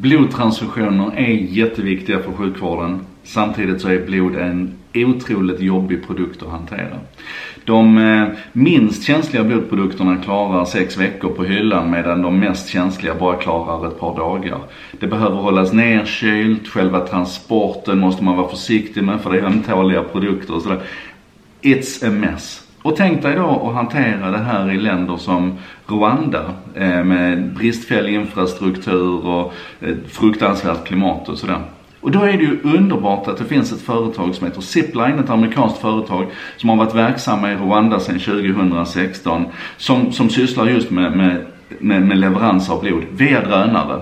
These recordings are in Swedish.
Blodtransfusioner är jätteviktiga för sjukvården. Samtidigt så är blod en otroligt jobbig produkt att hantera. De eh, minst känsliga blodprodukterna klarar sex veckor på hyllan medan de mest känsliga bara klarar ett par dagar. Det behöver hållas nerkylt, själva transporten måste man vara försiktig med för det är ömtåliga produkter och sådär. It's a mess. Och tänk dig då att hantera det här i länder som Rwanda eh, med bristfällig infrastruktur och eh, fruktansvärt klimat och sådär. Och då är det ju underbart att det finns ett företag som heter Zipline, ett amerikanskt företag som har varit verksamma i Rwanda sedan 2016. Som, som sysslar just med, med, med, med leverans av blod via drönare.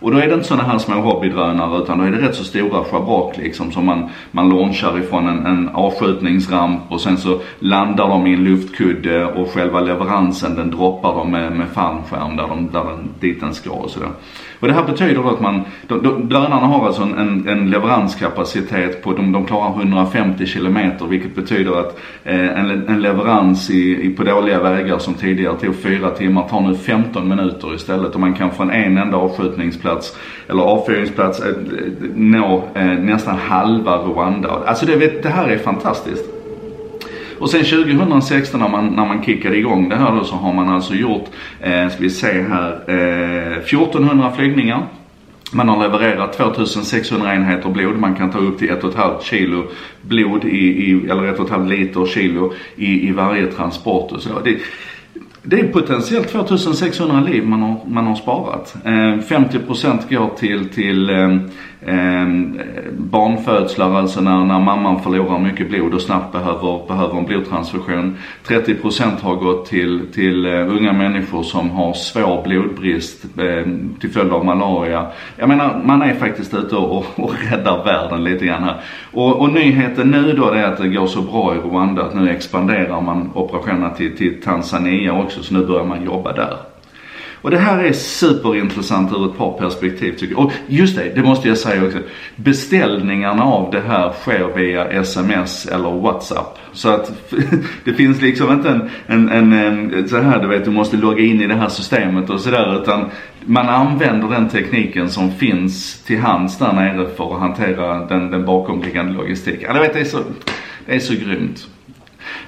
Och då är det inte sådana här små hobbydrönare utan då är det rätt så stora schabrak liksom som man, man launchar ifrån en, en avskjutningsramp och sen så landar de i en luftkudde och själva leveransen den droppar de med, med fallskärm där, de, där den, dit den ska och sådär. Och det här betyder då att man, de, de, drönarna har alltså en, en leveranskapacitet på, de, de klarar 150 kilometer vilket betyder att eh, en, en leverans i, i, på dåliga vägar som tidigare tog 4 timmar tar nu 15 minuter istället och man kan från en enda avskjutningsplats eller avfyrningsplats eh, nå eh, nästan halva Rwanda. Alltså det, det här är fantastiskt. Och sen 2016 när man, när man kickade igång det här då så har man alltså gjort, eh, ska vi se här, eh, 1400 flygningar. Man har levererat 2600 enheter blod. Man kan ta upp till 1,5 kilo blod i, i eller 1,5 liter kilo i, i varje transport och så. Det, det är potentiellt 2600 liv man har, man har sparat. Eh, 50% går till, till eh, eh, barnfödslar, alltså när, när mamman förlorar mycket blod och snabbt behöver, behöver en blodtransfusion. 30% har gått till, till uh, unga människor som har svår blodbrist eh, till följd av malaria. Jag menar, man är faktiskt ute och, och räddar världen lite grann här. Och, och nyheten nu då är att det går så bra i Rwanda att nu expanderar man operationerna till, till Tanzania också, så nu börjar man jobba där. Och det här är superintressant ur ett par perspektiv tycker jag. Och just det, det måste jag säga också. Beställningarna av det här sker via sms eller WhatsApp. Så att det finns liksom inte en, en, en, en så här du vet, du måste logga in i det här systemet och sådär utan man använder den tekniken som finns till hands där nere för att hantera den, den bakomliggande logistiken. Ja, du vet, det är så, det är så grymt.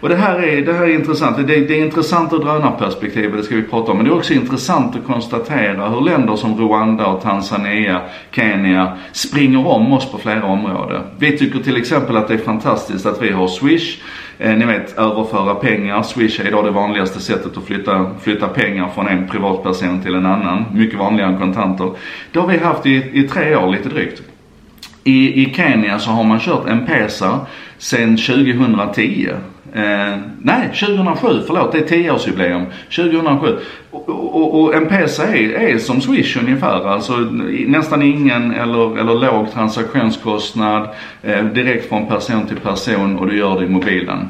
Och det här är, det här är intressant. Det, det är intressant ur drönarperspektivet, det ska vi prata om. Men det är också intressant att konstatera hur länder som Rwanda och Tanzania, Kenya springer om oss på flera områden. Vi tycker till exempel att det är fantastiskt att vi har Swish. Eh, ni vet överföra pengar. Swish är idag det vanligaste sättet att flytta, flytta pengar från en privatperson till en annan. Mycket vanligare än kontanter. Det har vi haft i, i tre år lite drygt. I, I Kenya så har man kört M-Pesa sedan 2010. Eh, nej, 2007, förlåt, det är 10-årsjubileum. 2007. Och, och, och M-Pesa är, är som Swish ungefär. Alltså nästan ingen eller, eller låg transaktionskostnad eh, direkt från person till person och du gör det i mobilen.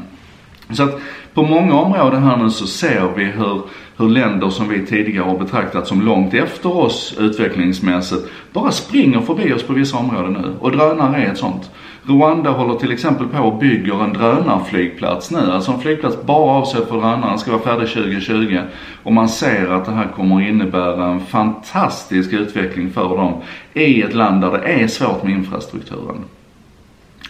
Så att på många områden här nu så ser vi hur, hur länder som vi tidigare har betraktat som långt efter oss utvecklingsmässigt bara springer förbi oss på vissa områden nu. Och drönare är ett sånt. Rwanda håller till exempel på och bygger en drönarflygplats nu. Alltså en flygplats bara avsedd för drönare. Den ska vara färdig 2020. Och man ser att det här kommer att innebära en fantastisk utveckling för dem i ett land där det är svårt med infrastrukturen.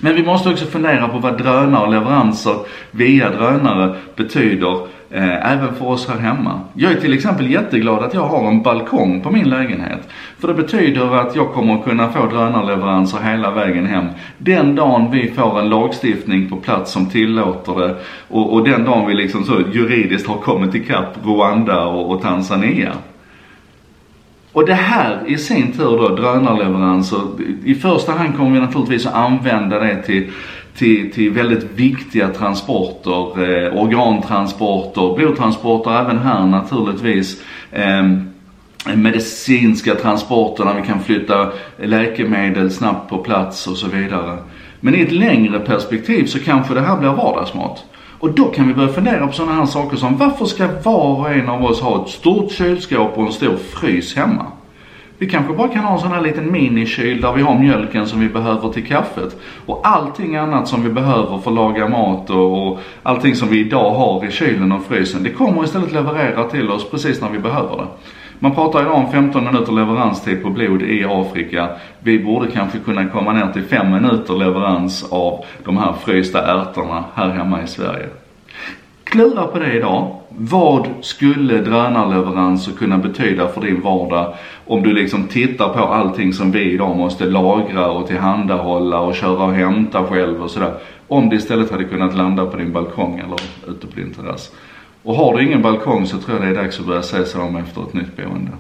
Men vi måste också fundera på vad drönare och leveranser via drönare betyder eh, även för oss här hemma. Jag är till exempel jätteglad att jag har en balkong på min lägenhet. För det betyder att jag kommer att kunna få drönarleveranser hela vägen hem. Den dagen vi får en lagstiftning på plats som tillåter det och, och den dagen vi liksom så juridiskt har kommit ikapp Rwanda och, och Tanzania. Och det här i sin tur då, drönarleveranser. I första hand kommer vi naturligtvis att använda det till, till, till väldigt viktiga transporter. Eh, organtransporter, blodtransporter även här naturligtvis. Eh, medicinska transporter där vi kan flytta läkemedel snabbt på plats och så vidare. Men i ett längre perspektiv så kanske det här blir vardagsmat. Och då kan vi börja fundera på sådana här saker som varför ska var och en av oss ha ett stort kylskåp och en stor frys hemma? Vi kanske bara kan ha en sån här liten minikyl där vi har mjölken som vi behöver till kaffet. Och allting annat som vi behöver för att laga mat och, och allting som vi idag har i kylen och frysen. Det kommer istället leverera till oss precis när vi behöver det. Man pratar idag om 15 minuter leveranstid på blod i Afrika. Vi borde kanske kunna komma ner till 5 minuter leverans av de här frysta ärtorna här hemma i Sverige. Klura på det idag. Vad skulle drönarleveranser kunna betyda för din vardag om du liksom tittar på allting som vi idag måste lagra och tillhandahålla och köra och hämta själv och sådär. Om det istället hade kunnat landa på din balkong eller ute på din terrass. Och har du ingen balkong så tror jag det är dags att börja se sig om efter ett nytt boende.